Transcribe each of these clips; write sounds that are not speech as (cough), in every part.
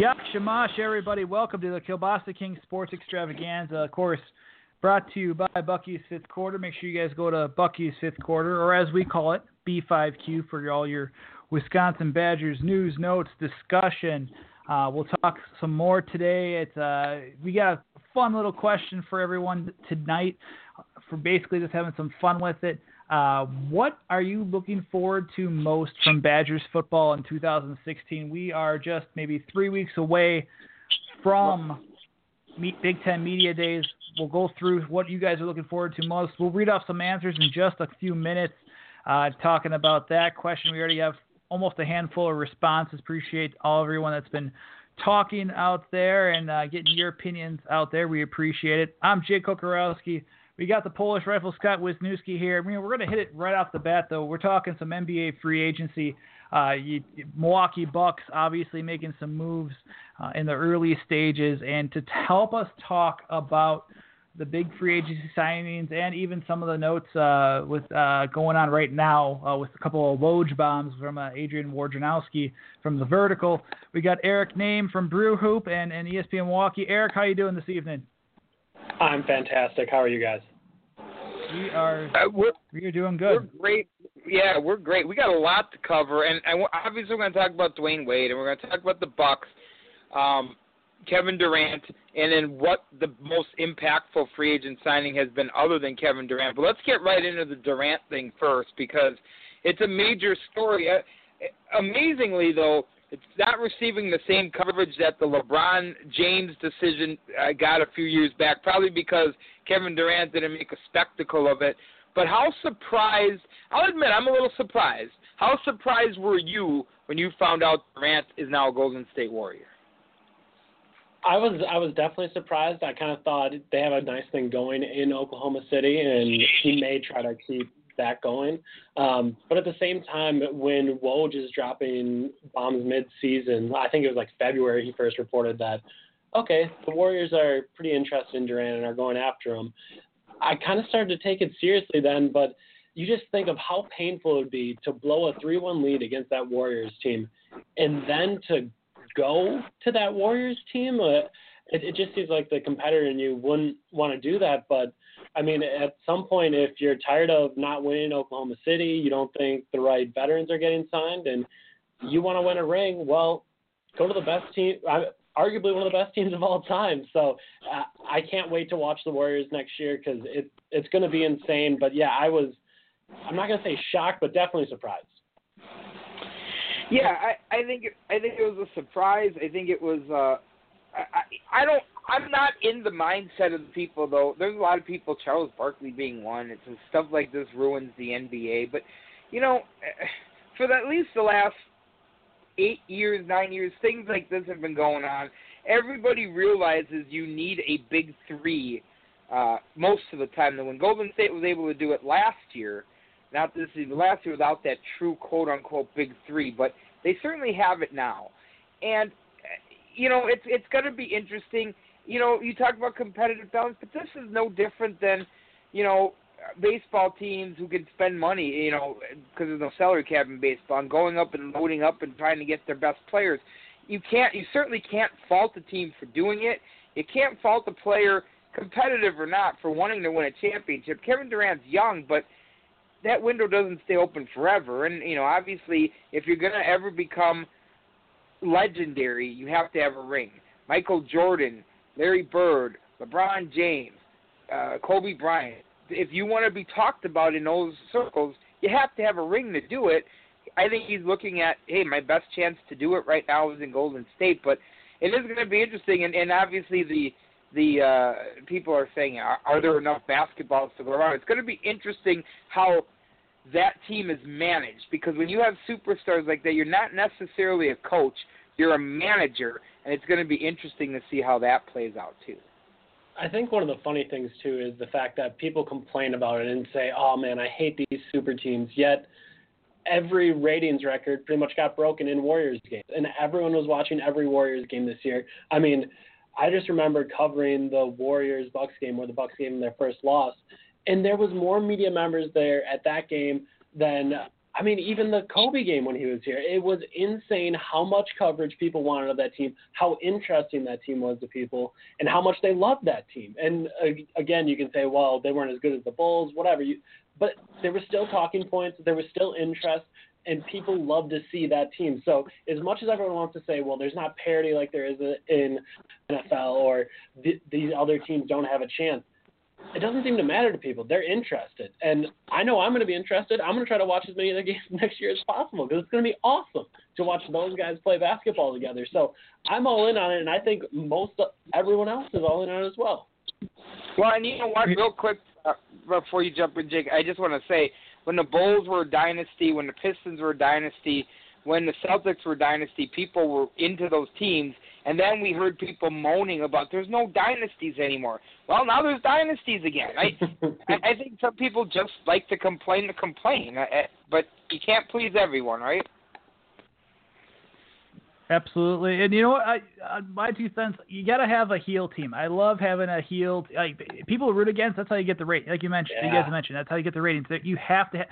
Yep, Shamash, everybody. Welcome to the Kielbasa King Sports Extravaganza. Of course, brought to you by Bucky's Fifth Quarter. Make sure you guys go to Bucky's Fifth Quarter, or as we call it, B5Q, for all your Wisconsin Badgers news, notes, discussion. Uh, we'll talk some more today. It's uh, we got a fun little question for everyone tonight, for basically just having some fun with it. Uh, what are you looking forward to most from Badgers football in 2016? We are just maybe three weeks away from Big Ten Media Days. We'll go through what you guys are looking forward to most. We'll read off some answers in just a few minutes, uh, talking about that question. We already have almost a handful of responses. Appreciate all everyone that's been talking out there and uh, getting your opinions out there. We appreciate it. I'm Jake Kokorowski. We got the Polish rifle Scott Wisniewski here. I mean, we're going to hit it right off the bat, though. We're talking some NBA free agency. Uh, you, Milwaukee Bucks obviously making some moves uh, in the early stages, and to help us talk about the big free agency signings and even some of the notes uh, with uh, going on right now uh, with a couple of Woj bombs from uh, Adrian Wojnarowski from the Vertical. We got Eric Nehm from Brew Hoop and, and ESPN Milwaukee. Eric, how are you doing this evening? I'm fantastic. How are you guys? We are. Uh, we're, we're doing good. We're great. Yeah, we're great. We got a lot to cover, and, and obviously we're going to talk about Dwayne Wade, and we're going to talk about the Bucks, um, Kevin Durant, and then what the most impactful free agent signing has been other than Kevin Durant. But let's get right into the Durant thing first because it's a major story. Uh, amazingly, though, it's not receiving the same coverage that the LeBron James decision uh, got a few years back, probably because Kevin Durant didn't make a spectacle of it. But how surprised, I'll admit I'm a little surprised. How surprised were you when you found out Durant is now a Golden State Warrior? I was I was definitely surprised. I kind of thought they have a nice thing going in Oklahoma City, and he may try to keep that going. Um, but at the same time, when Woj is dropping bombs mid-season, I think it was like February, he first reported that, okay, the Warriors are pretty interested in Durant and are going after him. I kind of started to take it seriously then, but you just think of how painful it would be to blow a 3-1 lead against that Warriors team, and then to go to that Warriors team. Uh, it, it just seems like the competitor in you wouldn't want to do that, but I mean, at some point, if you're tired of not winning Oklahoma City, you don't think the right veterans are getting signed, and you want to win a ring, well, go to the best team, arguably one of the best teams of all time. So uh, I can't wait to watch the Warriors next year because it, it's going to be insane. But yeah, I was, I'm not going to say shocked, but definitely surprised. Yeah, I, I think I think it was a surprise. I think it was. Uh, I, I don't. I'm not in the mindset of the people though. There's a lot of people. Charles Barkley being one. It's stuff like this ruins the NBA. But you know, for the, at least the last eight years, nine years, things like this have been going on. Everybody realizes you need a big three uh, most of the time. That when Golden State was able to do it last year, not this season, last year without that true quote unquote big three, but they certainly have it now. And you know, it's it's going to be interesting. You know, you talk about competitive balance, but this is no different than, you know, baseball teams who can spend money, you know, because there's no salary cap in baseball, and going up and loading up and trying to get their best players. You can't, you certainly can't fault the team for doing it. You can't fault the player, competitive or not, for wanting to win a championship. Kevin Durant's young, but that window doesn't stay open forever. And you know, obviously, if you're gonna ever become legendary, you have to have a ring. Michael Jordan, Larry Bird, LeBron James, uh, Kobe Bryant. If you want to be talked about in those circles, you have to have a ring to do it. I think he's looking at, hey, my best chance to do it right now is in Golden State, but it is going to be interesting, and, and obviously the the uh, people are saying, are, are there enough basketballs to go around? It's going to be interesting how that team is managed because when you have superstars like that, you're not necessarily a coach, you're a manager, and it's going to be interesting to see how that plays out too. I think one of the funny things too is the fact that people complain about it and say, "Oh man, I hate these super teams." Yet every ratings record pretty much got broken in Warriors games, and everyone was watching every Warriors game this year. I mean, I just remember covering the Warriors Bucks game where the Bucks gave them their first loss, and there was more media members there at that game than I mean, even the Kobe game when he was here, it was insane how much coverage people wanted of that team, how interesting that team was to people, and how much they loved that team. And uh, again, you can say, well, they weren't as good as the Bulls, whatever. You, but there were still talking points, there was still interest, and people love to see that team. So as much as everyone wants to say, well, there's not parity like there is in NFL, or th- these other teams don't have a chance it doesn't seem to matter to people. They're interested, and I know I'm going to be interested. I'm going to try to watch as many of the (laughs) games next year as possible because it's going to be awesome to watch those guys play basketball together. So I'm all in on it, and I think most everyone else is all in on it as well. Well, and you know what? Real quick uh, before you jump in, Jake, I just want to say when the Bulls were a dynasty, when the Pistons were a dynasty, when the Celtics were a dynasty, people were into those teams and then we heard people moaning about there's no dynasties anymore. Well, now there's dynasties again. I I, think some people just like to complain to complain, but you can't please everyone, right? Absolutely, and you know what? I, uh, my two cents. You got to have a heel team. I love having a heel. Like people root against. That's how you get the rate. Like you mentioned, yeah. you guys mentioned. That's how you get the ratings. You have to. Ha-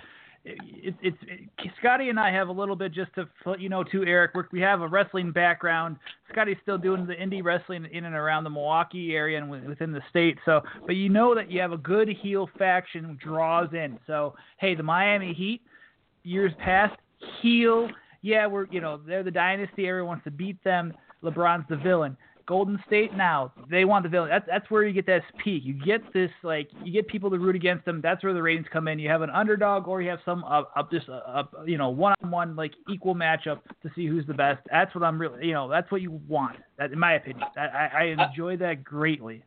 it, it's it, Scotty and I have a little bit just to let you know too, Eric. we we have a wrestling background. Scotty's still doing the indie wrestling in and around the Milwaukee area and within the state. So, but you know that you have a good heel faction draws in. So, hey, the Miami Heat, years past, heel. Yeah, we're you know they're the dynasty. Everyone wants to beat them. LeBron's the villain. Golden State now they want the villain. That's that's where you get this peak. You get this like you get people to root against them. That's where the ratings come in. You have an underdog or you have some up, up just up you know one on one like equal matchup to see who's the best. That's what I'm really you know that's what you want. That in my opinion. I, I enjoy that greatly.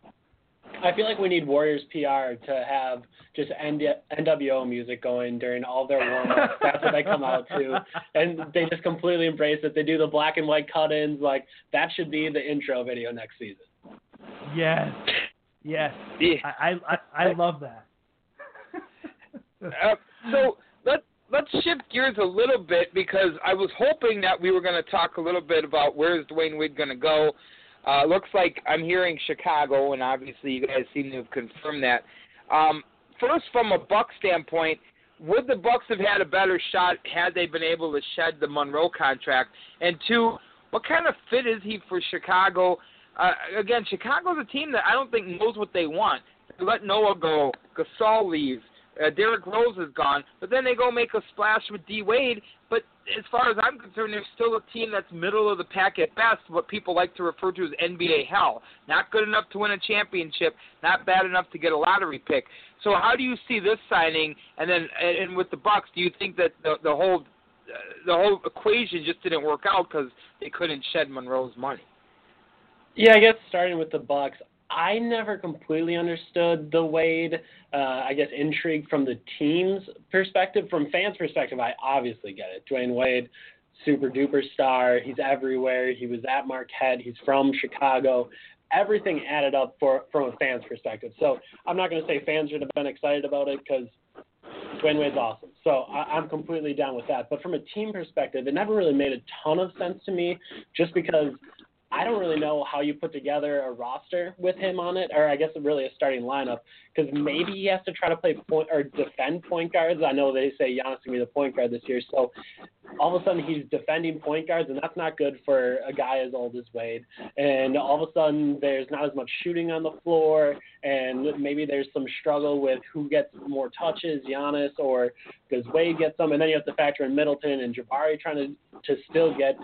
I feel like we need Warriors PR to have just NWO music going during all their warm ups. (laughs) That's what they come out to, and they just completely embrace it. They do the black and white cut-ins. Like that should be the intro video next season. Yes, yes, yeah. I, I I love that. uh, so let's let's shift gears a little bit because I was hoping that we were going to talk a little bit about where's Dwayne Wade going to go. Uh, looks like I'm hearing Chicago, and obviously you guys seem to have confirmed that. Um, first, from a Buck standpoint, would the Bucks have had a better shot had they been able to shed the Monroe contract? And two, what kind of fit is he for Chicago? Uh, again, Chicago's a team that I don't think knows what they want. They let Noah go. Gasol leaves. Uh, Derrick Rose is gone, but then they go make a splash with D Wade. But as far as I'm concerned, they're still a team that's middle of the pack at best, what people like to refer to as NBA hell. Not good enough to win a championship, not bad enough to get a lottery pick. So how do you see this signing? And then and with the Bucks, do you think that the the whole the whole equation just didn't work out because they couldn't shed Monroe's money? Yeah, I guess starting with the Bucks, I never completely understood the Wade, uh, I guess, intrigue from the team's perspective. From fans' perspective, I obviously get it. Dwayne Wade, super duper star. He's everywhere. He was at Marquette. He's from Chicago. Everything added up for from a fan's perspective. So I'm not going to say fans would have been excited about it because Dwayne Wade's awesome. So I, I'm completely down with that. But from a team perspective, it never really made a ton of sense to me just because I don't really know how you put together a roster with him on it, or I guess really a starting lineup, because maybe he has to try to play point or defend point guards. I know they say Giannis to be the point guard this year, so all of a sudden he's defending point guards, and that's not good for a guy as old as Wade. And all of a sudden there's not as much shooting on the floor, and maybe there's some struggle with who gets more touches, Giannis or does Wade get some, and then you have to factor in Middleton and Jabari trying to to still get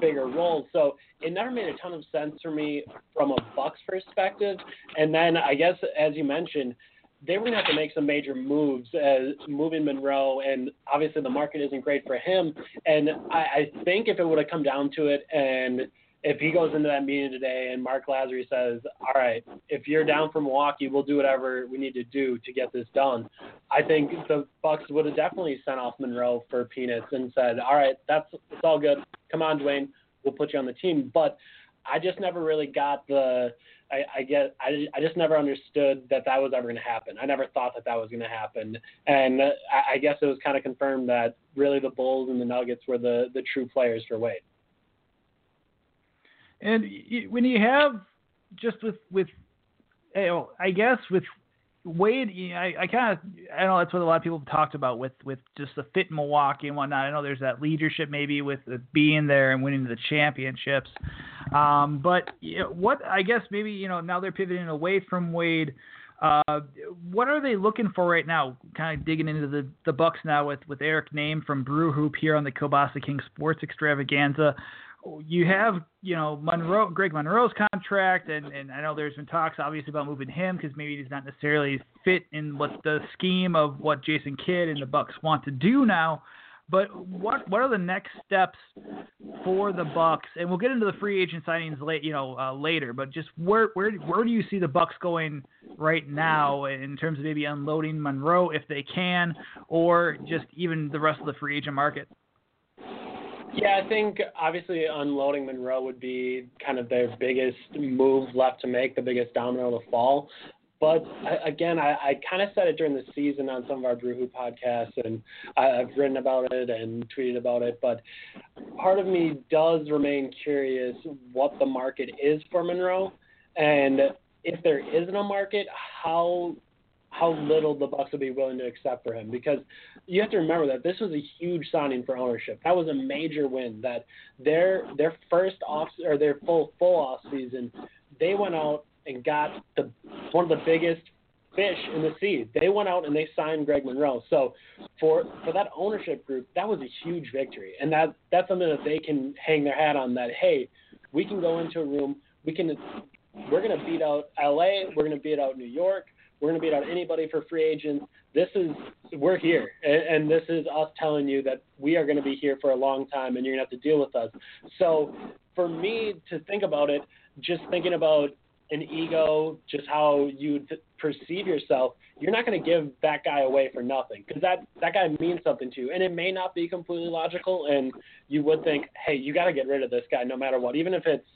bigger roles. So it never made a ton of sense for me from a Bucks perspective. And then I guess as you mentioned they were going to have to make some major moves, moving Monroe, and obviously the market isn't great for him. And I, I think if it would have come down to it, and if he goes into that meeting today and Mark Lasry says, "All right, if you're down for Milwaukee, we'll do whatever we need to do to get this done," I think the Bucks would have definitely sent off Monroe for peanuts and said, "All right, that's it's all good. Come on, Dwayne, we'll put you on the team." But I just never really got the I, I get I, I just never understood that that was ever going to happen. I never thought that that was going to happen, and I, I guess it was kind of confirmed that really the Bulls and the Nuggets were the the true players for Wade. And when you have just with with you know, I guess with Wade, you know, I, I kind of I know that's what a lot of people have talked about with with just the fit in Milwaukee and whatnot. I know there's that leadership maybe with being there and winning the championships. Um, but you know, what I guess maybe you know now they're pivoting away from Wade. Uh, what are they looking for right now? Kind of digging into the, the Bucks now with, with Eric Nehm from Brew Hoop here on the Kielbasa King Sports Extravaganza you have you know Monroe, Greg Monroe's contract, and and I know there's been talks obviously about moving him because maybe he's not necessarily fit in what the scheme of what Jason Kidd and the Bucks want to do now. But what what are the next steps for the Bucks? And we'll get into the free agent signings late, you know, uh, later. But just where where where do you see the Bucks going right now in terms of maybe unloading Monroe if they can, or just even the rest of the free agent market? Yeah, I think obviously unloading Monroe would be kind of their biggest move left to make, the biggest domino to fall. But again, I, I kind of said it during the season on some of our Hoop podcasts, and I've written about it and tweeted about it. But part of me does remain curious what the market is for Monroe, and if there isn't a market, how how little the Bucks would be willing to accept for him because you have to remember that this was a huge signing for ownership. That was a major win. That their their first off or their full full off season, they went out and got the one of the biggest fish in the sea. They went out and they signed Greg Monroe. So for for that ownership group, that was a huge victory, and that that's something that they can hang their hat on. That hey, we can go into a room, we can we're going to beat out LA, we're going to beat out New York, we're going to beat out anybody for free agents. This is we're here, and, and this is us telling you that we are going to be here for a long time, and you're going to have to deal with us. So, for me to think about it, just thinking about an ego, just how you perceive yourself, you're not going to give that guy away for nothing because that that guy means something to you, and it may not be completely logical. And you would think, hey, you got to get rid of this guy no matter what, even if it's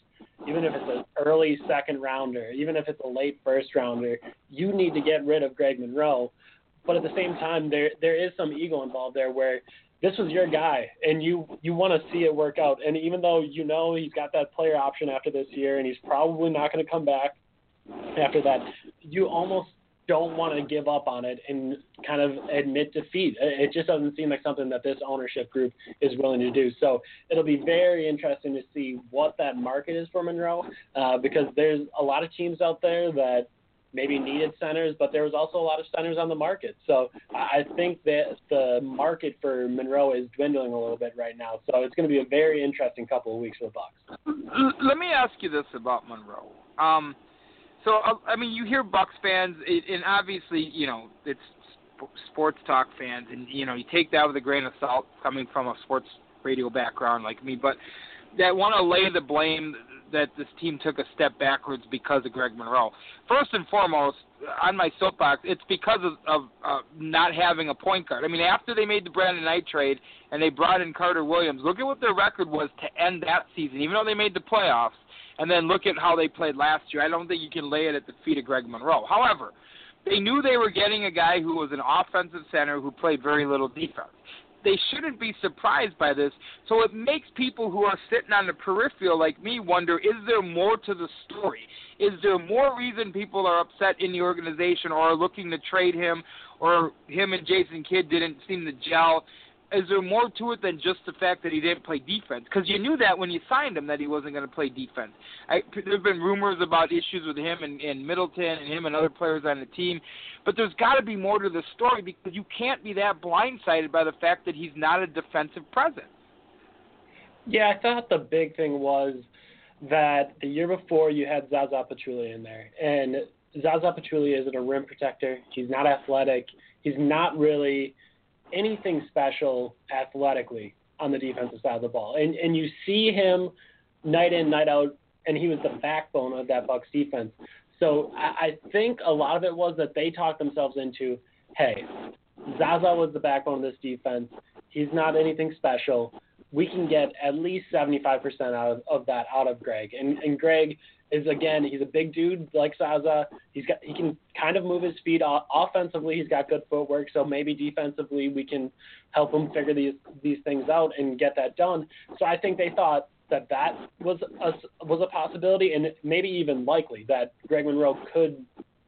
even if it's an early second rounder, even if it's a late first rounder, you need to get rid of Greg Monroe. But at the same time, there there is some ego involved there where this was your guy and you you want to see it work out. And even though you know he's got that player option after this year and he's probably not going to come back after that, you almost don't want to give up on it and kind of admit defeat. It just doesn't seem like something that this ownership group is willing to do. So it'll be very interesting to see what that market is for Monroe uh, because there's a lot of teams out there that maybe needed centers, but there was also a lot of centers on the market. So I think that the market for Monroe is dwindling a little bit right now. So it's going to be a very interesting couple of weeks for the Bucks. Let me ask you this about Monroe. Um, so uh, I mean, you hear Bucks fans, and obviously, you know, it's sports talk fans, and you know, you take that with a grain of salt, coming from a sports radio background like me, but that want to lay the blame that this team took a step backwards because of Greg Monroe. First and foremost, on my soapbox, it's because of, of uh, not having a point guard. I mean, after they made the Brandon Knight trade and they brought in Carter Williams, look at what their record was to end that season. Even though they made the playoffs, and then look at how they played last year. I don't think you can lay it at the feet of Greg Monroe. However, they knew they were getting a guy who was an offensive center who played very little defense. They shouldn't be surprised by this. So it makes people who are sitting on the peripheral like me wonder is there more to the story? Is there more reason people are upset in the organization or are looking to trade him or him and Jason Kidd didn't seem to gel? Is there more to it than just the fact that he didn't play defense? Because you knew that when you signed him that he wasn't going to play defense. I, there have been rumors about issues with him and, and Middleton and him and other players on the team, but there's got to be more to the story because you can't be that blindsided by the fact that he's not a defensive presence. Yeah, I thought the big thing was that the year before you had Zaza Pachulia in there, and Zaza Pachulia isn't a rim protector. He's not athletic. He's not really – anything special athletically on the defensive side of the ball. And and you see him night in, night out, and he was the backbone of that Bucks defense. So I, I think a lot of it was that they talked themselves into, hey, Zaza was the backbone of this defense. He's not anything special. We can get at least 75% out of, of that out of Greg. And, and Greg is again he's a big dude like Zaza. He's got he can kind of move his feet. Offensively, he's got good footwork. So maybe defensively, we can help him figure these these things out and get that done. So I think they thought that that was a was a possibility and maybe even likely that Greg Monroe could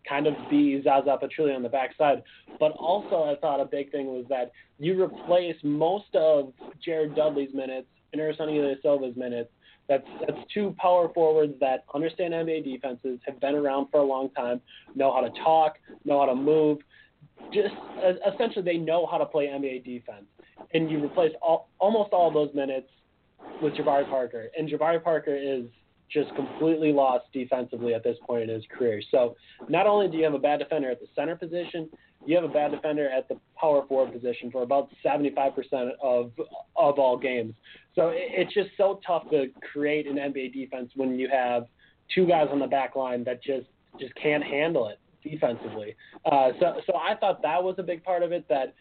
kind of be Zaza Pachulia on the backside. But also, I thought a big thing was that you replace most of Jared Dudley's minutes and Ersan Ilyasova's minutes. That's that's two power forwards that understand NBA defenses, have been around for a long time, know how to talk, know how to move. Just essentially, they know how to play NBA defense. And you replace all, almost all those minutes with Jabari Parker, and Jabari Parker is just completely lost defensively at this point in his career. So not only do you have a bad defender at the center position, you have a bad defender at the power forward position for about 75% of of all games. So it's just so tough to create an NBA defense when you have two guys on the back line that just just can't handle it defensively. Uh, so so I thought that was a big part of it that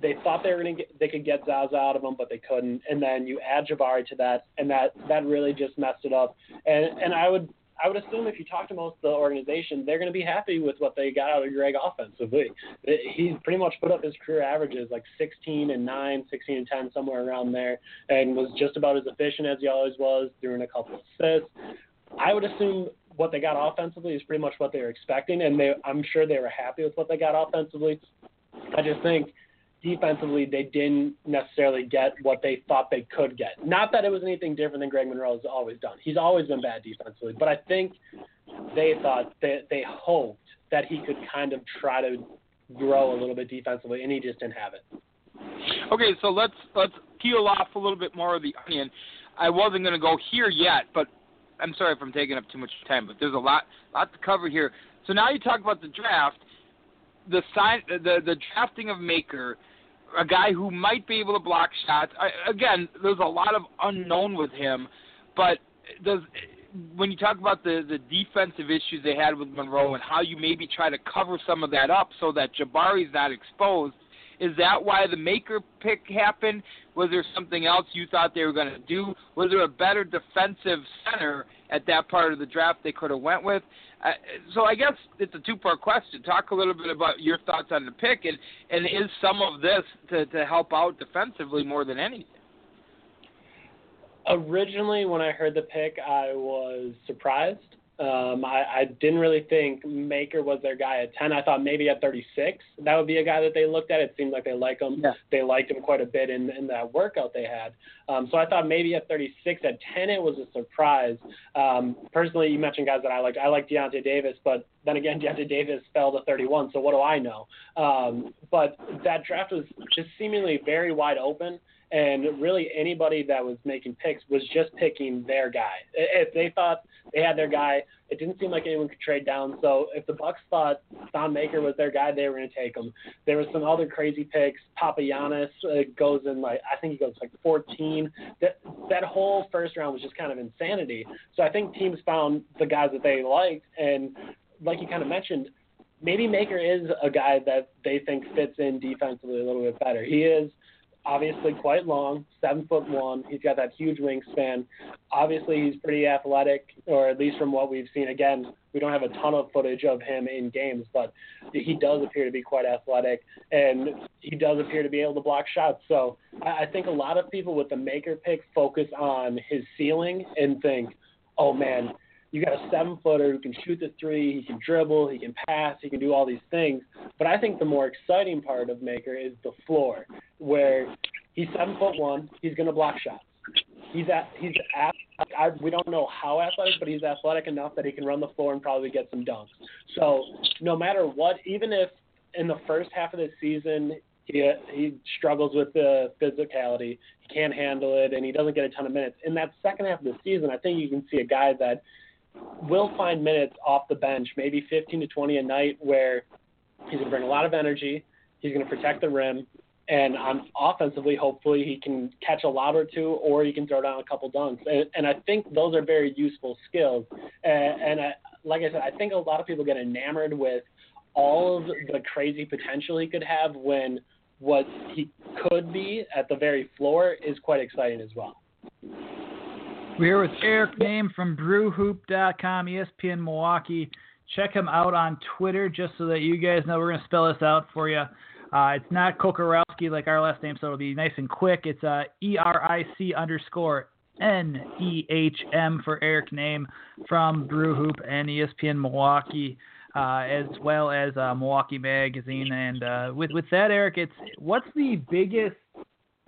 they thought they were to get they could get Zaza out of them, but they couldn't. And then you add Jabari to that, and that that really just messed it up. And and I would I would assume if you talk to most of the organization, they're going to be happy with what they got out of Greg offensively. He's pretty much put up his career averages like 16 and 9, 16 and 10, somewhere around there, and was just about as efficient as he always was, doing a couple assists. I would assume what they got offensively is pretty much what they were expecting, and they, I'm sure they were happy with what they got offensively. I just think defensively they didn't necessarily get what they thought they could get. Not that it was anything different than Greg Monroe has always done. He's always been bad defensively, but I think they thought that they hoped that he could kind of try to grow a little bit defensively, and he just didn't have it. Okay, so let's let's peel off a little bit more of the onion. I wasn't going to go here yet, but I'm sorry if I'm taking up too much time, but there's a lot lot to cover here. So now you talk about the draft the sign the the drafting of Maker, a guy who might be able to block shots. I, again, there's a lot of unknown with him, but does when you talk about the the defensive issues they had with Monroe and how you maybe try to cover some of that up so that Jabari's not exposed, is that why the Maker pick happened? Was there something else you thought they were going to do? Was there a better defensive center at that part of the draft they could have went with? Uh, so I guess it's a two-part question. Talk a little bit about your thoughts on the pick, and and is some of this to to help out defensively more than anything? Originally, when I heard the pick, I was surprised. Um, I, I didn't really think Maker was their guy at 10. I thought maybe at 36 that would be a guy that they looked at. It seemed like they like him. Yeah. They liked him quite a bit in, in that workout they had. Um, so I thought maybe at 36, at 10 it was a surprise. Um, personally, you mentioned guys that I liked. I like Deyonta Davis, but then again, (laughs) Deyonta Davis fell to 31. So what do I know? Um, but that draft was just seemingly very wide open and really anybody that was making picks was just picking their guy. If they thought they had their guy, it didn't seem like anyone could trade down. So if the Bucks thought Thon Maker was their guy, they were going to take him. There was some other crazy picks. Papagiannis uh, goes in like I think he goes like 14. That that whole first round was just kind of insanity. So I think teams found the guys that they liked, and like you kind of mentioned, maybe Maker is a guy that they think fits in defensively a little bit better. He is obviously quite long, seven foot one. He's got that huge wingspan. Obviously, he's pretty athletic, or at least from what we've seen. Again, we don't have a ton of footage of him in games, but he does appear to be quite athletic, and he does appear to be able to block shots. So I, think a lot of people with the Maker pick focus on his ceiling and think, oh man, you got a seven footer who can shoot the three, he can dribble, he can pass, he can do all these things. But I think the more exciting part of Maker is the floor, where he's seven foot one, he's to block shots. He's at he's at I, we don't know how athletic, but he's athletic enough that he can run the floor and probably get some dunks. So no matter what, even if in the first half of the season he he struggles with the physicality, he can't handle it, and he doesn't get a ton of minutes. In that second half of the season, I think you can see a guy that will find minutes off the bench, maybe 15 to 20 a night, where he's going to bring a lot of energy. He's going to protect the rim, and on offensively, hopefully he can catch a lob or two, or he can throw down a couple dunks. And, and I think those are very useful skills. And, and I, like I said, I think a lot of people get enamored with all of the crazy potential he could have when what he could be at the very floor is quite exciting as well. We're here with Eric Nehm from BrewHoop.com, ESPN Milwaukee. Check him out on Twitter just so that you guys know we're going to spell this out for you. Uh, it's not Kokorowski like our last name, so it'll be nice and quick. It's uh, E R I C underscore N E H M for Eric Nehm from Brew Hoop and ESPN Milwaukee. uh, as well as uh, Milwaukee Magazine. And uh, with with that, Eric, it's what's the biggest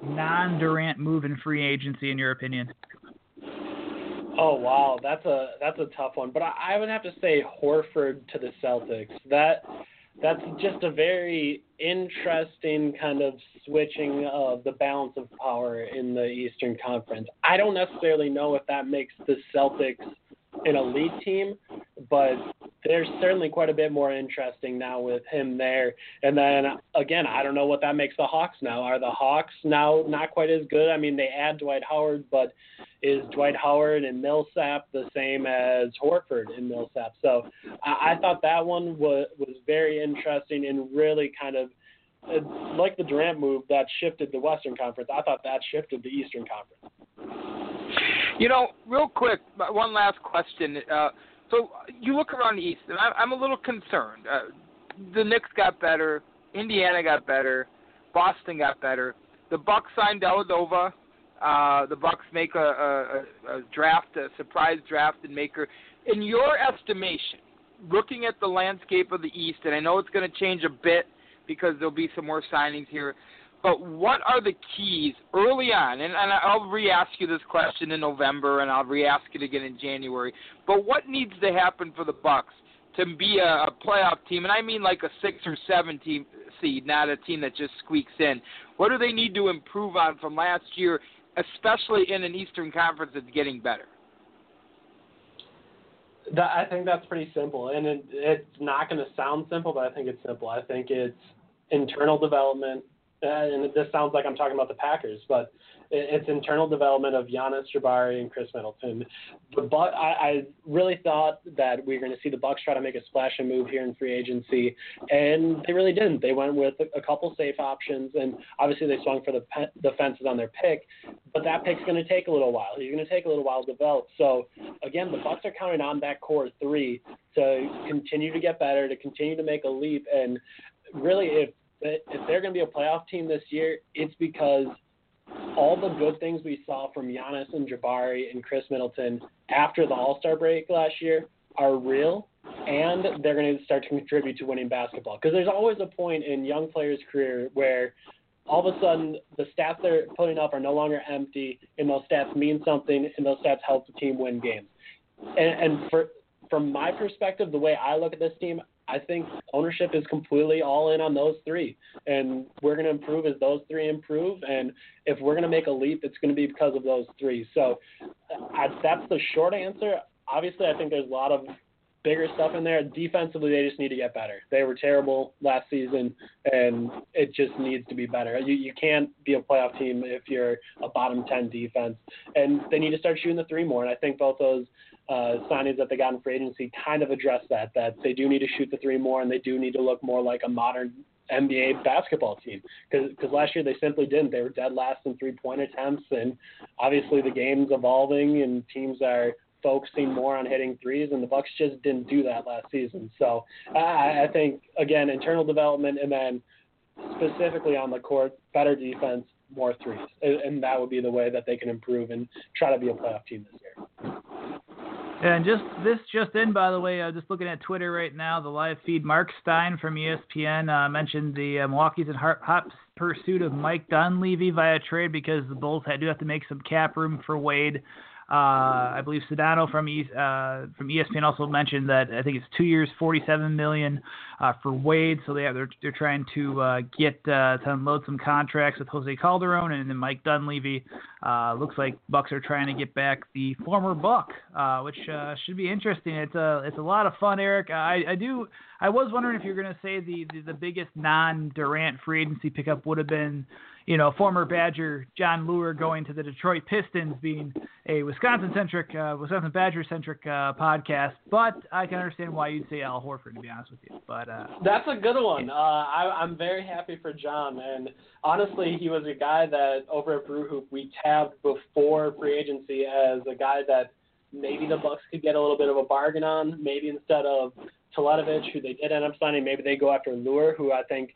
non-Durant move in free agency in your opinion? Oh wow, that's a that's a tough one. But I, I would have to say Horford to the Celtics. That that's just a very interesting kind of switching of the balance of power in the Eastern Conference. I don't necessarily know if that makes the Celtics an elite team, but they're certainly quite a bit more interesting now with him there. And then again, I don't know what that makes the Hawks now. Are the Hawks now not quite as good? I mean, they add Dwight Howard, but is Dwight Howard and Millsap the same as Horford and Millsap? So I, I thought that one was was very interesting and really kind of like the Durant move that shifted the Western Conference. I thought that shifted the Eastern Conference. You know, real quick, one last question. Uh, so you look around the East, and I'm a little concerned. Uh, the Knicks got better, Indiana got better, Boston got better. The Bucks signed Dellavedova. Uh, the Bucks make a, a, a draft, a surprise draft, and Maker. In your estimation, looking at the landscape of the East, and I know it's going to change a bit because there'll be some more signings here. But what are the keys early on? And, and I'll re-ask you this question in November, and I'll re-ask it again in January. But what needs to happen for the Bucks to be a, a playoff team? And I mean like a six or seven team seed, not a team that just squeaks in. What do they need to improve on from last year, especially in an Eastern Conference that's getting better? That, I think that's pretty simple, and it, it's not going to sound simple, but I think it's simple. I think it's internal development Uh, and this sounds like I'm talking about the Packers, but it's internal development of Giannis Jabari and Khris Middleton. The but I, I really thought that we were going to see the Bucks try to make a splash and move here in free agency, and they really didn't. They went with a, a couple safe options, and obviously they swung for the the fences on their pick. But that pick's going to take a little while. He's going to take a little while to develop. So again, the Bucks are counting on that core three to continue to get better, to continue to make a leap, and really if that if they're going to be a playoff team this year, it's because all the good things we saw from Giannis and Jabari and Khris Middleton after the All Star break last year are real, and they're going to start to contribute to winning basketball. Because there's always a point in young players' career where all of a sudden the stats they're putting up are no longer empty, and those stats mean something, and those stats help the team win games. And, and for from my perspective, the way I look at this team, I think ownership is completely all in on those three, and we're going to improve as those three improve. And if we're going to make a leap, it's going to be because of those three. So I, that's the short answer. Obviously, I think there's a lot of bigger stuff in there. Defensively, they just need to get better. They were terrible last season, and it just needs to be better. You you can't be a playoff team if you're a bottom ten defense, and they need to start shooting the three more. And I think both those uh, signings that they got in free agency kind of address that. That they do need to shoot the three more, and they do need to look more like a modern NBA basketball team because last year they simply didn't. They were dead last in three point attempts, and obviously the game's evolving and teams are focusing more on hitting threes, and the Bucks just didn't do that last season. So I, I think again internal development, and then specifically on the court, better defense, more threes, and, and that would be the way that they can improve and try to be a playoff team this year. And just this just in, by the way, uh, just looking at Twitter right now, the live feed. Mark Stein from ESPN uh, mentioned the uh, Milwaukee's in hot, hot pursuit of Mike Dunleavy via trade because the Bulls had, do have to make some cap room for Wade. Uh, I believe Sedano from uh, from ESPN also mentioned that I think it's two years, 47 million uh, for Wade. So they have, they're they're trying to uh, get uh, to unload some contracts with Jose Calderon and then Mike Dunleavy. Uh, looks like Bucks are trying to get back the former Buck, which should be interesting. It's a it's a lot of fun, Eric. I, I do I was wondering if you're going to say the, the the biggest non Durant free agency pickup would have been you know, former Badger Jon Leuer going to the Detroit Pistons, being a Wisconsin-centric, uh, Wisconsin Badger-centric uh, podcast. But I can understand why you'd say Al Horford, to be honest with you. But uh, that's a good one. Uh, I, I'm very happy for John. and honestly, he was a guy that over at Brew Hoop we tabbed before free agency as a guy that maybe the Bucks could get a little bit of a bargain on. Maybe instead of Teletovic, who they did end up signing. Maybe they go after Leuer, who I think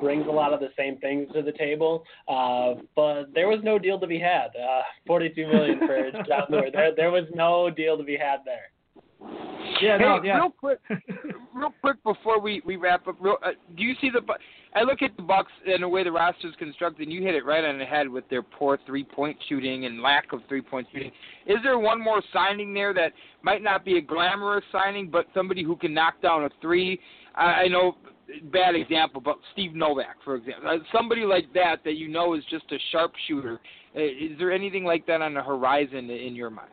brings a lot of the same things to the table. Uh, but there was no deal to be had. Uh, 42 million for (laughs) Jon Leuer. There, there was no deal to be had there. Yeah, no, hey, yeah. real quick, (laughs) real quick before we, we wrap up, real, uh, do you see the? I look at the Bucks and the way the roster is constructed, and you hit it right on the head with their poor three point shooting and lack of three point shooting. Is there one more signing there that might not be a glamorous signing, but somebody who can knock down a three? I, I know bad example, but Steve Novak, for example, uh, somebody like that that you know is just a sharpshooter. Uh, is there anything like that on the horizon in your mind?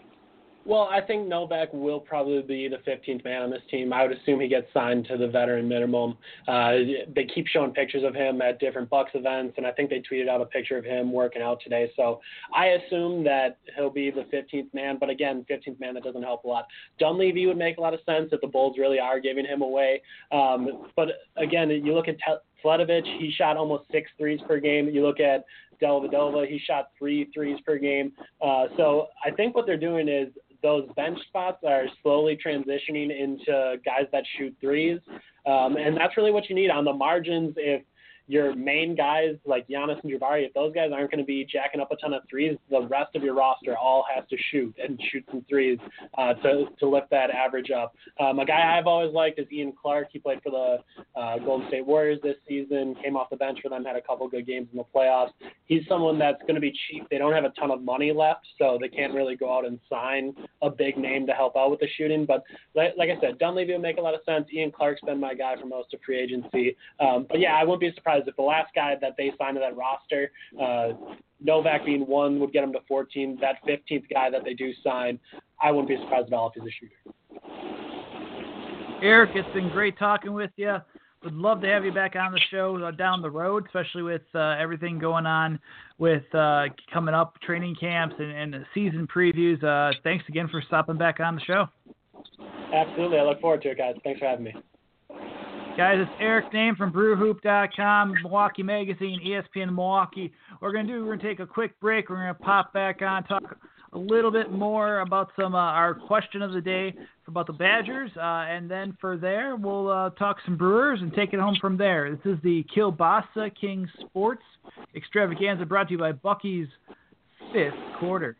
Well, I think Novak will probably be the 15th man on this team. I would assume he gets signed to the veteran minimum. Uh, they keep showing pictures of him at different Bucks events, and I think they tweeted out a picture of him working out today. So I assume that he'll be the 15th man. But again, 15th man that doesn't help a lot. Dunleavy would make a lot of sense if the Bulls really are giving him away. Um, but again, you look at Teletovic, he shot almost six threes per game. You look at Dellavedova, he shot three threes per game. Uh, so I think what they're doing is those bench spots are slowly transitioning into guys that shoot threes. Um, and that's really what you need on the margins. If your main guys like Giannis and Jabari, if those guys aren't going to be jacking up a ton of threes, the rest of your roster all has to shoot and shoot some threes uh, to to lift that average up. Um, a guy I've always liked is Ian Clark. He played for the uh, Golden State Warriors this season, came off the bench for them, had a couple good games in the playoffs. He's someone that's going to be cheap. They don't have a ton of money left, so they can't really go out and sign a big name to help out with the shooting. But like, like I said, Dunleavy would make a lot of sense. Ian Clark's been my guy for most of free agency. Um, but yeah, I wouldn't be surprised surprised if the last guy that they signed to that roster, uh, Novak being one, would get them to 14. That 15th guy that they do sign, I wouldn't be surprised at all if he's a shooter. Eric, it's been great talking with you. Would love to have you back on the show uh, down the road, especially with uh, everything going on with uh, coming up training camps and, and season previews. Uh, thanks again for stopping back on the show. Absolutely. I look forward to it, guys. Thanks for having me. Guys, it's Eric Nehm from BrewHoop.com, Milwaukee Magazine, ESPN Milwaukee. We're to do, we're to take a quick break. We're to pop back on, talk a little bit more about some uh, our question of the day about the Badgers, uh, and then for there we'll uh, talk some Brewers and take it home from there. This is the Kielbasa King Sports Extravaganza brought to you by Bucky's Fifth Quarter.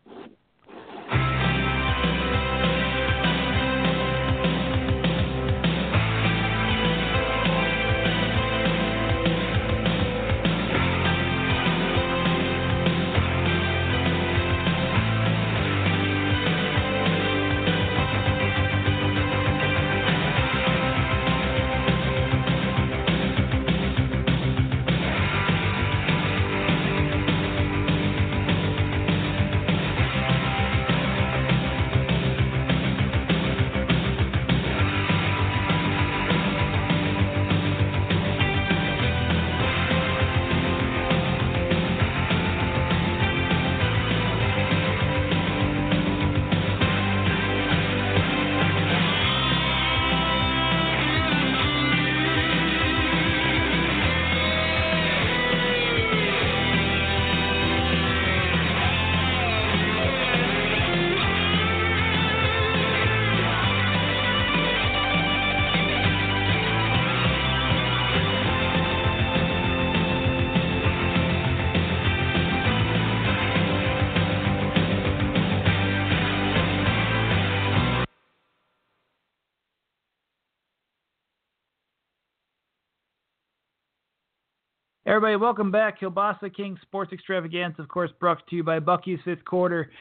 Everybody, welcome back. Kielbasa King Sports Extravaganza, of course, brought to you by Bucky's Fifth Quarter.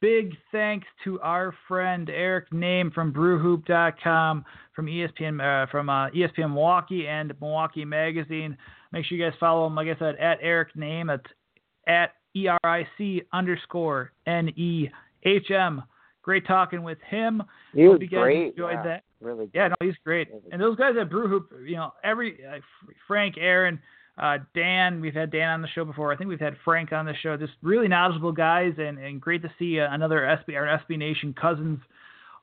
Big thanks to our friend Eric Nehm from BrewHoop.com, from ESPN, uh, from uh, ESPN Milwaukee and Milwaukee Magazine. Make sure you guys follow him, like I said, at Eric Nehm. That's at E R I C underscore N E H M. Great talking with him. He was Hope you guys great. Enjoyed yeah, that. Really. Good. Yeah, no, he's great. And those guys at Brew Hoop, you know, every uh, Frank, Aaron, uh, Dan, we've had Dan on the show before. I think we've had Frank on the show. Just really knowledgeable guys, and, and great to see uh, another SB our SB Nation cousins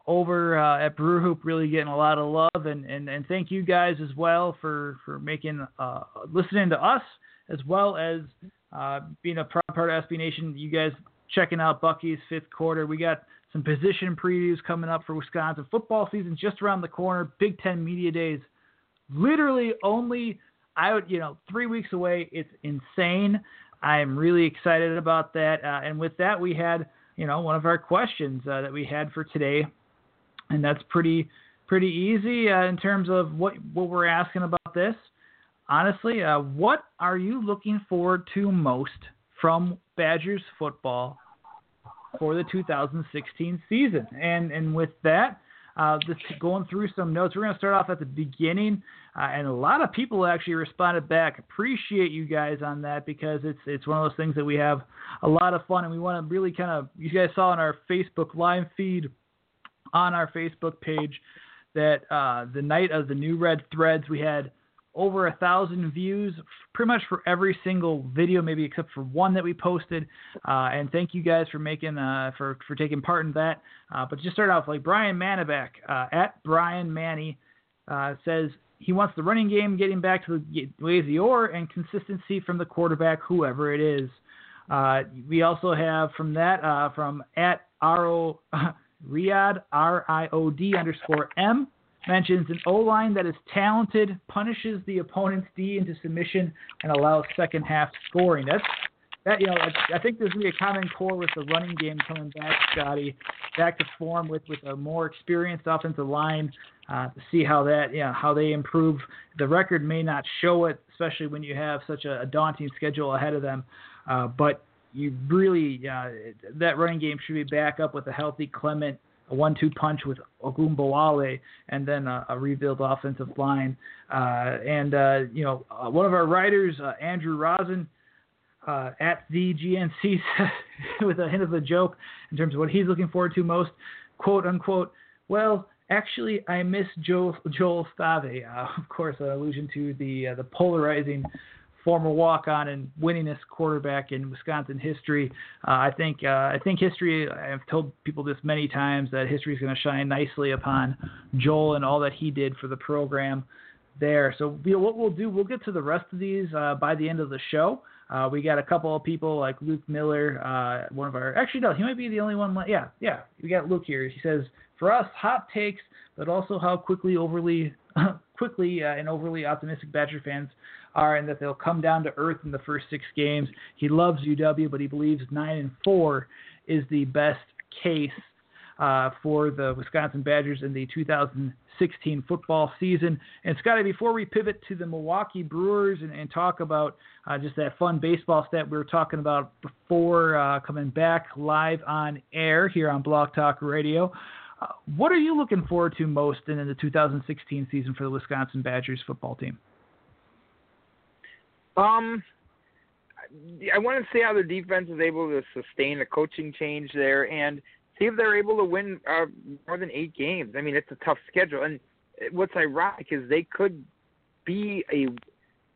over uh, at Brew Hoop really getting a lot of love. And, and, and thank you guys as well for for making uh, listening to us as well as uh, being a proud part of SB Nation. You guys checking out Bucky's fifth quarter. We got some position previews coming up for Wisconsin football season just around the corner. Big Ten media days, literally only I would, you know, three weeks away. It's insane. I am really excited about that. Uh, and with that, we had, you know, one of our questions uh, that we had for today, and that's pretty pretty easy uh, in terms of what what we're asking about this. Honestly, uh, what are you looking forward to most from Badgers football for the 2016 season? And and with that, uh, just going through some notes. We're going to start off at the beginning, uh, and a lot of people actually responded back. Appreciate you guys on that because it's it's one of those things that we have a lot of fun, and we want to really kind of. You guys saw on our Facebook live feed on our Facebook page that uh, the night of the new red threads we had over a thousand views pretty much for every single video maybe except for one that we posted uh, and thank you guys for making uh, for for taking part in that uh, but just start off like brian manaback uh, at brian manny uh, says he wants the running game getting back to the ways the and consistency from the quarterback whoever it is uh, we also have from that from at ro (laughs) Riod R I O D underscore M mentions an O line that is talented, punishes the opponent's D into submission, and allows second half scoring. That's that you know I, I think there's gonna be a common core with the running game coming back, Scotty, back to form with with a more experienced offensive line. Uh, to see how that yeah how they improve. The record may not show it, especially when you have such a, a daunting schedule ahead of them. Uh, but you really uh, that running game should be back up with a healthy Clement a one-two punch with Ogunbowale, and then a, a rebuild offensive line. Uh, and uh, you know, uh, one of our writers, uh, Andrew Rosen, uh, at the GNC, (laughs) with a hint of a joke in terms of what he's looking forward to most, quote unquote. Well, actually, I miss Joel Joel Stave. Uh, of course, an allusion to the the polarizing former walk-on and winningest quarterback in Wisconsin history. Uh, I think uh, I think history. I've told people this many times that history is going to shine nicely upon Joel and all that he did for the program there. So you know, what we'll do, we'll get to the rest of these uh, by the end of the show. Uh, we got a couple of people like Luke Miller, uh, one of our actually no, he might be the only one. Yeah, yeah, we got Luke here. He says for us, hot takes, but also how quickly overly (laughs) quickly uh, and overly optimistic Badger fans are and that they'll come down to earth in the first six games. He loves UW, but he believes nine and four is the best case uh, for the Wisconsin Badgers in the 2016 football season. And Scotty, before we pivot to the Milwaukee Brewers and, and talk about uh, just that fun baseball stat we were talking about before uh, coming back live on air here on Block Talk Radio. Uh, what are you looking forward to most in, in the 2016 season for the Wisconsin Badgers football team? Um, I want to see how the defense is able to sustain a coaching change there and see if they're able to win uh, more than eight games. I mean, it's a tough schedule, and what's ironic is they could be a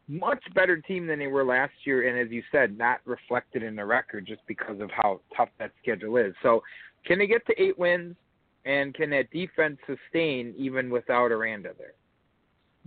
much better team than they were last year, and as you said, not reflected in the record just because of how tough that schedule is. So, can they get to eight wins, and can that defense sustain even without Aranda there?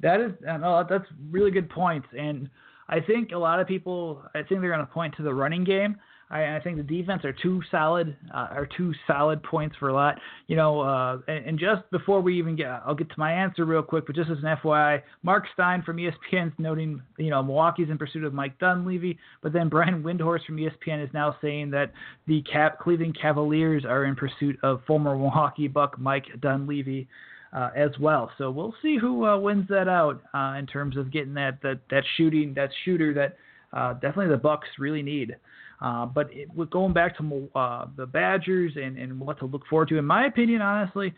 That is, no, that's really good points, and I think a lot of people, I think they're going to point to the running game. I, I think the defense are two solid, uh, are two solid points for a lot. You know, uh, and, and just before we even get, I'll get to my answer real quick, but just as an FYI, Mark Stein from ESPN is noting, you know, Milwaukee's in pursuit of Mike Dunleavy, but then Brian Windhorst from ESPN is now saying that the Cap- Cleveland Cavaliers are in pursuit of former Milwaukee Buck Mike Dunleavy uh, as well. So we'll see who uh, wins that out uh, in terms of getting that that that shooting that shooter that uh, definitely the Bucks really need. Uh, but it, going back to uh, the Badgers and, and what to look forward to, in my opinion, honestly,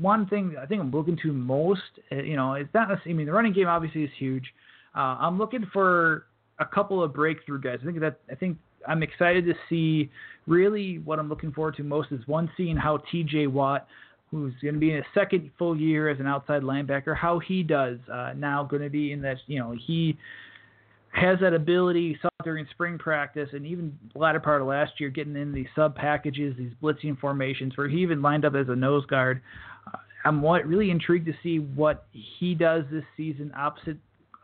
one thing I think I'm looking to most, you know, it's necessarily. I mean, the running game obviously is huge. I'm looking for a couple of breakthrough guys. I think that I think I'm excited to see. Really, what I'm looking forward to most is one seeing how T.J. Watt who's going to be in his second full year as an outside linebacker, how he does uh, now going to be in that, you know, he has that ability during spring practice and even latter part of last year getting in these sub packages, these blitzing formations where he even lined up as a nose guard. Uh, I'm really intrigued to see what he does this season opposite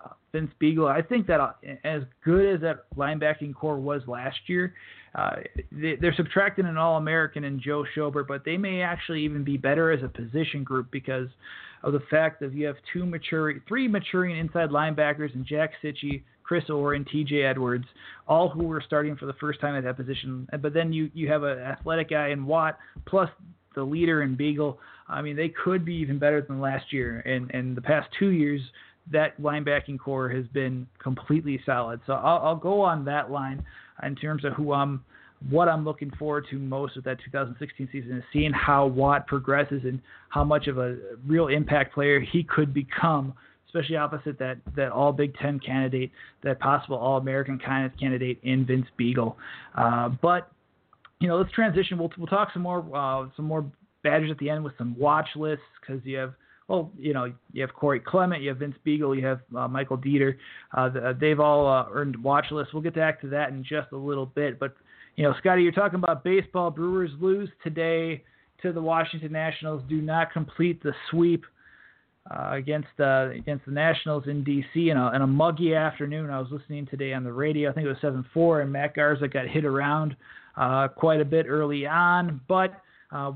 uh, Vince Biegel. I think that uh, as good as that linebacking core was last year, uh, they, are subtracting an All American and Joe Schobert, but they may actually even be better as a position group because of the fact that you have two maturing, three maturing inside linebackers and Jack Cichy, Chris Orr, and T.J. Edwards, all who were starting for the first time at that position. But then you you have an athletic guy in Watt, plus the leader in Biegel. I mean, they could be even better than last year. And and the past two years, that linebacking core has been completely solid. So I'll, I'll go on that line in terms of who I'm, what I'm looking forward to most with that 2016 season is seeing how Watt progresses and how much of a real impact player he could become, especially opposite that that All Big Ten candidate, that possible All American kind of candidate in Vince Biegel. Uh, but you know, let's transition. We'll we'll talk some more uh, some more Badgers at the end with some watch lists because you have well, you know, you have Corey Clement, you have Vince Biegel, you have uh, Michael Deiter. Uh, they've all uh, earned watch lists. We'll get back to that in just a little bit. But, you know, Scotty, you're talking about baseball. Brewers lose today to the Washington Nationals, do not complete the sweep uh, against uh, against the Nationals in D.C. in a, in a muggy afternoon. I was listening today on the radio. I think it was 7-4, and Matt Garza got hit around uh, quite a bit early on. But uh,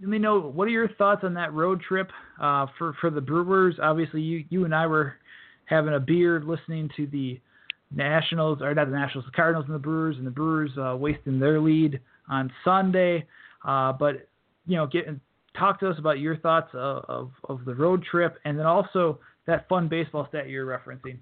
let me know what are your thoughts on that road trip uh, for for the Brewers. Obviously, you you and I were having a beer listening to the Nationals or not the Nationals, the Cardinals and the Brewers, and the Brewers uh, wasting their lead on Sunday. Uh, but you know, get talk to us about your thoughts of, of, of the road trip, and then also that fun baseball stat you're referencing.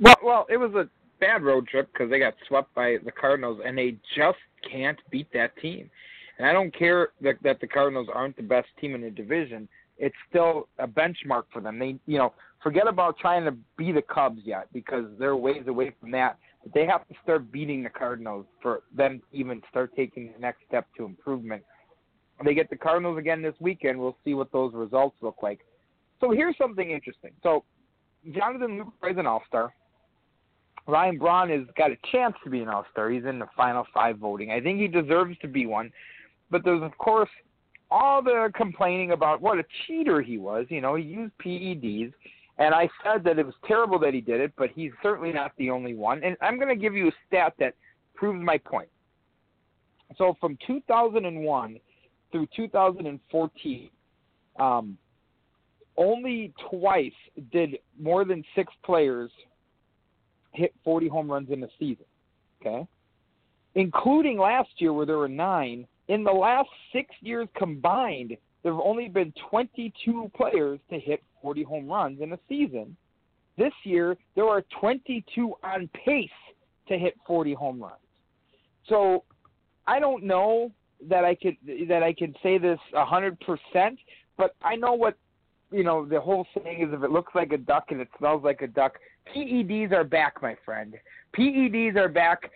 Well, well, it was a bad road trip because they got swept by the Cardinals, and they just can't beat that team. And I don't care that, that the Cardinals aren't the best team in the division. It's still a benchmark for them. They, you know, forget about trying to be the Cubs yet because they're ways away from that. But they have to start beating the Cardinals for them to even start taking the next step to improvement. They get the Cardinals again this weekend. We'll see what those results look like. So here's something interesting. So Jonathan Lucroy is an All-Star. Ryan Braun has got a chance to be an All-Star. He's in the final five voting. I think he deserves to be one but there's of course all the complaining about what a cheater he was. You know, he used PEDs, and I said that it was terrible that he did it, but he's certainly not the only one. And I'm going to give you a stat that proves my point. So from 2001 through 2014, um, only twice did more than six players hit 40 home runs in a season. Okay, including last year where there were nine in the last six years combined, there have only been 22 players to hit 40 home runs in a season. This year, there are 22 on pace to hit 40 home runs. So I don't know that I could that I can say this 100%, but I know what you know. The whole saying is, if it looks like a duck and it smells like a duck, PEDs are back, my friend. PEDs are back,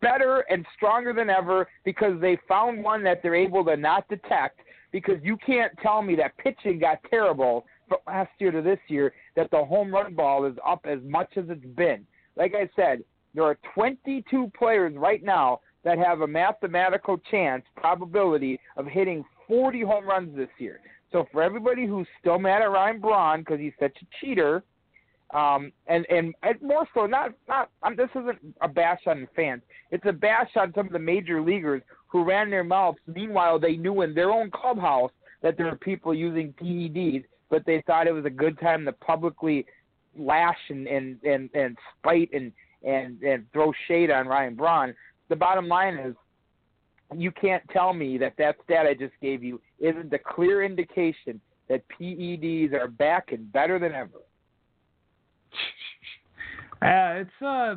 better and stronger than ever because they found one that they're able to not detect. Because you can't tell me that pitching got terrible from last year to this year, that the home run ball is up as much as it's been. Like I said, there are 22 players right now that have a mathematical chance, probability of hitting 40 home runs this year. So for everybody who's still mad at Ryan Braun because he's such a cheater, um, and, and more so, not not um, this isn't a bash on fans. It's a bash on some of the major leaguers who ran their mouths. Meanwhile, they knew in their own clubhouse that there were people using PEDs, but they thought it was a good time to publicly lash and and and, and spite and and and throw shade on Ryan Braun. The bottom line is, you can't tell me that that stat I just gave you isn't a clear indication that PEDs are back and better than ever. Uh, it's uh,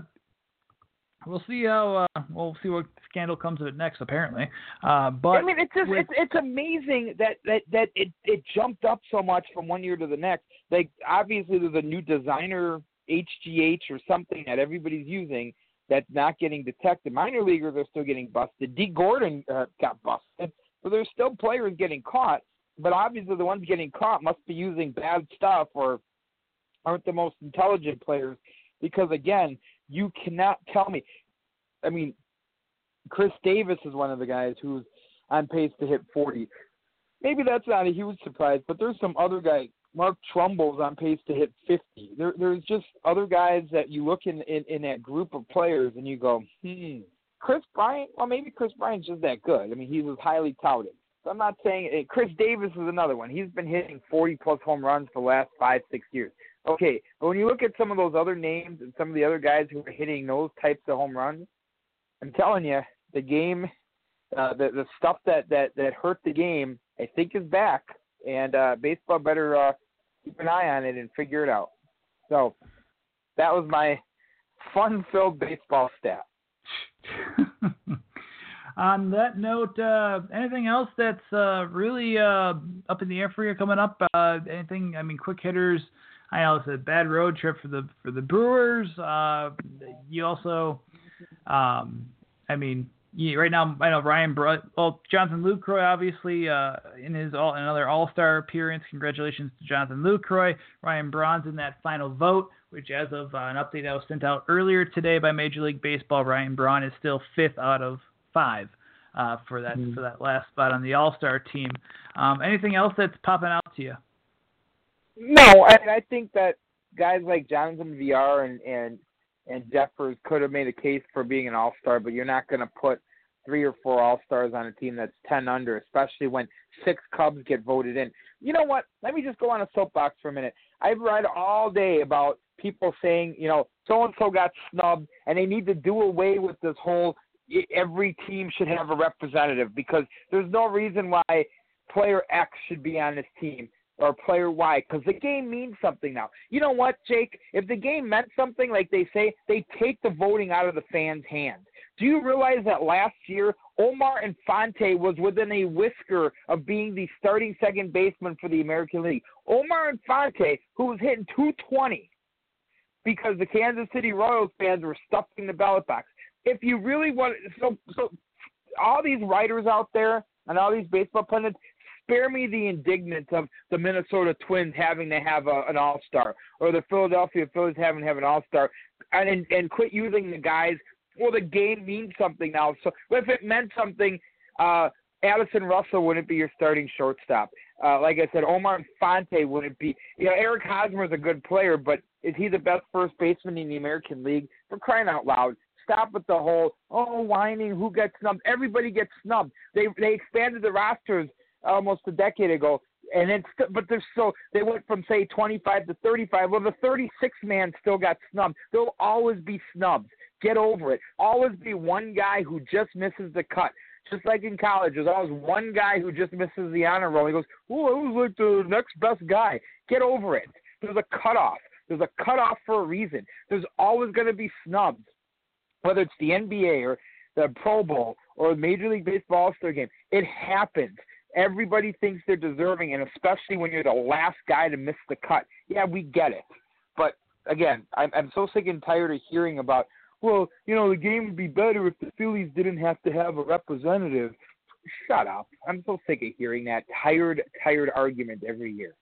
we'll see how uh, we'll see what scandal comes of it next. Apparently, uh, but I mean, it's just with, it's it's amazing that that that it it jumped up so much from one year to the next. Like obviously, there's a new designer HGH or something that everybody's using that's not getting detected. Minor leaguers are still getting busted. Dee Gordon uh, got busted, so there's still players getting caught. But obviously, the ones getting caught must be using bad stuff or aren't the most intelligent players because again, you cannot tell me. I mean, Chris Davis is one of the guys who's on pace to hit 40. Maybe that's not a huge surprise, but there's some other guy. Mark Trumbo's on pace to hit 50. There, there's just other guys that you look in, in in that group of players and you go, hmm. Kris Bryant, well, maybe Kris Bryant's just that good. I mean, he was highly touted. So I'm not saying eh, Chris Davis is another one. He's been hitting 40 plus home runs for the last five, six years. Okay, but when you look at some of those other names and some of the other guys who are hitting those types of home runs, I'm telling you, the game uh, the the stuff that that that hurt the game, I think, is back, and uh, baseball better uh, keep an eye on it and figure it out. So that was my fun-filled baseball stat. (laughs) On that note, uh, anything else that's uh, really uh, up in the air for you coming up? Uh, anything? I mean, quick hitters. I know it's a bad road trip for the for the Brewers. Uh, you also, um, I mean, yeah, right now I know Ryan. Br- well, Jonathan Lucroy obviously uh, in his all another All Star appearance. Congratulations to Jonathan Lucroy. Ryan Braun's in that final vote, which as of uh, an update that was sent out earlier today by Major League Baseball, Ryan Braun is still fifth out of five uh, for that mm-hmm. for that last spot on the All Star team. Um, anything else that's popping out to you? No, I, I think that guys like Jonathan Villar and and and Jeffress could have made a case for being an All Star, but you're not going to put three or four All Stars on a team that's ten under, especially when six Cubs get voted in. You know what? Let me just go on a soapbox for a minute. I've read all day about people saying, you know, so and so got snubbed, and they need to do away with this whole every team should have a representative because there's no reason why player X should be on this team or player Y because the game means something now. You know what, Jake? If the game meant something, like they say, they take the voting out of the fans' hands. Do you realize that last year Omar Infante was within a whisker of being the starting second baseman for the American League? Omar Infante, who was hitting 220 because the Kansas City Royals fans were stuffing the ballot box if you really want, so so all these writers out there and all these baseball pundits, spare me the indignance of the Minnesota Twins having to have a, an All Star or the Philadelphia Phillies having to have an All Star, and, and and quit using the guys. Well, the game means something now. So if it meant something, uh, Addison Russell wouldn't be your starting shortstop. Uh, like I said, Omar Infante wouldn't be. You know, Eric Hosmer is a good player, but is he the best first baseman in the American League? For crying out loud, stop with the whole oh whining who gets snubbed. Everybody gets snubbed. They they expanded the rosters almost a decade ago, and it's but there's still they went from say 25 to 35. Well, the 36 man still got snubbed. There'll always be snubs. Get over it. Always be one guy who just misses the cut. Just like in college, there's always one guy who just misses the honor roll. He goes, "Oh, I was like the next best guy." Get over it. There's a cutoff. There's a cutoff for a reason. There's always going to be snubs whether it's the NBA or the Pro Bowl or Major League Baseball All Star game. It happens. Everybody thinks they're deserving, and especially when you're the last guy to miss the cut. Yeah, we get it. But again, I'm, I'm so sick and tired of hearing about, well, you know, the game would be better if the Phillies didn't have to have a representative. Shut up. I'm so sick of hearing that tired, tired argument every year.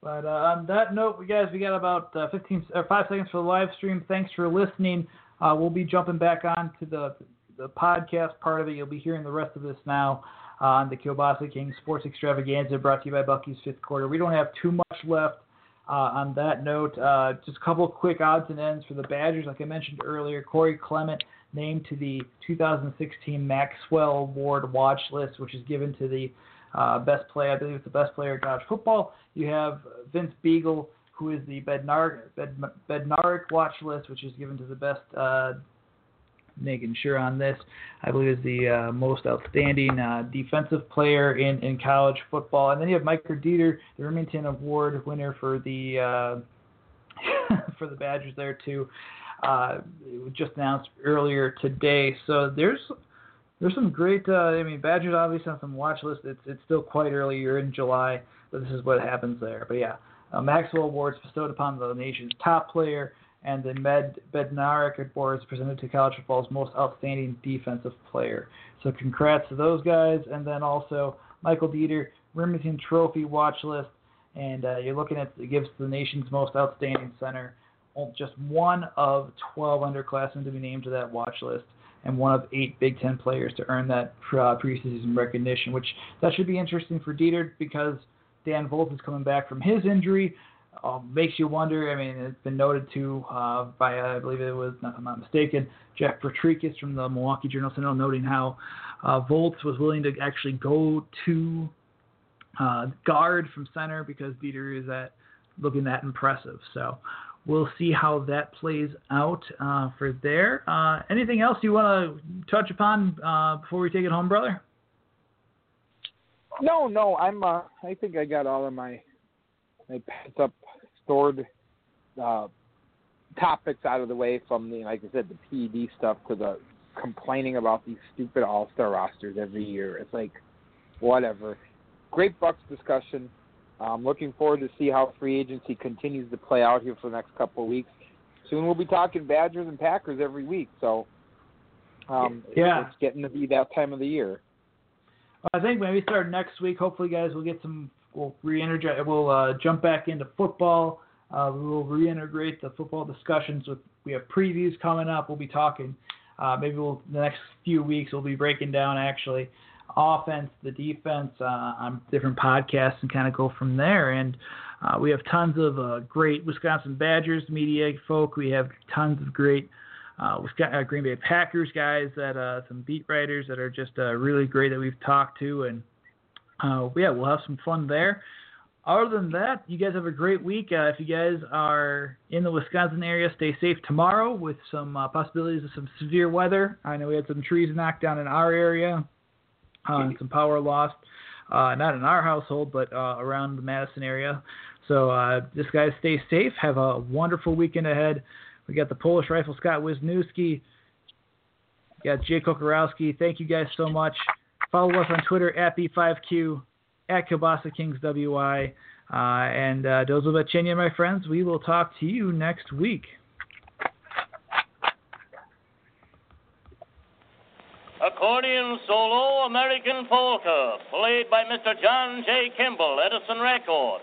But uh, on that note, we guys, we got about uh, 15 or five seconds for the live stream. Thanks for listening. Uh, we'll be jumping back on to the the podcast part of it. You'll be hearing the rest of this now on the Kielbasa King Sports Extravaganza brought to you by Bucky's Fifth Quarter. We don't have too much left. Uh, on that note, uh, just a couple quick odds and ends for the Badgers. Like I mentioned earlier, Corey Clement named to the 2016 Maxwell Award watch list, which is given to the uh, best player. I believe it's the best player in college football. You have Vince Biegel who is the Bednarik, Bed, Bednarik watch list, which is given to the best, uh, making sure on this, I believe is the uh, most outstanding uh, defensive player in, in college football. And then you have Mike Deiter, the Remington Award winner for the uh, (laughs) for the Badgers there too. Uh, it was just announced earlier today. So there's there's some great. Uh, I mean, Badgers obviously on some watch lists. It's it's still quite early. You're in July, but this is what happens there. But yeah, uh, Maxwell Awards bestowed upon the nation's top player, and the Med Bednarik is presented to college football's most outstanding defensive player. So congrats to those guys, and then also Michael Deiter Remington Trophy watch list, and uh, you're looking at it gives the nation's most outstanding center just one of 12 underclassmen to be named to that watch list and one of eight Big Ten players to earn that uh, preseason recognition, which that should be interesting for Deiter because – Dan Voltz is coming back from his injury. Um, makes you wonder. I mean, it's been noted too uh, by, uh, I believe it was, if I'm not mistaken, Jeff Potrykus from the Milwaukee Journal Sentinel, noting how uh, Voltz was willing to actually go to uh, guard from center because Deiter is at looking that impressive. So we'll see how that plays out uh, for there. Uh, anything else you want to touch upon uh, before we take it home, brother? No, no, I'm. I think I got all of my my pent up stored uh, topics out of the way from the, like I said, the PED stuff to the complaining about these stupid All Star rosters every year. It's like, whatever. Great Bucks discussion. I'm looking forward to see how free agency continues to play out here for the next couple of weeks. Soon we'll be talking Badgers and Packers every week, so um, yeah. it's getting to be that time of the year. I think maybe start next week. Hopefully, guys, we'll get some. We'll re-energize. We'll uh, jump back into football. Uh, we will reintegrate the football discussions with. We have previews coming up. We'll be talking. Uh, maybe we'll the next few weeks we'll be breaking down actually offense, the defense uh, on different podcasts and kind of go from there. And uh, we have tons of uh, great Wisconsin Badgers media folk. We have tons of great uh, Wisconsin, uh, Green Bay Packers guys that uh, some beat writers that are just really great that we've talked to, and uh, yeah, we'll have some fun there. Other than that, you guys have a great week. Uh, if you guys are in the Wisconsin area, stay safe tomorrow with some uh, possibilities of some severe weather. I know we had some trees knocked down in our area uh, and some power lost, uh, not in our household, but uh, around the Madison area. So just guys, stay safe. Have a wonderful weekend ahead. We got the Polish Rifle Scott Wisniewski. We got Jay Kokorowski. Thank you guys so much. Follow us on Twitter at B5Q, at Kielbasa Kings WI. Uh, and uh, Dozo Bachenya, my friends, we will talk to you next week. Accordion solo American polka, played by Mr. John J. Kimmel, Edison Record.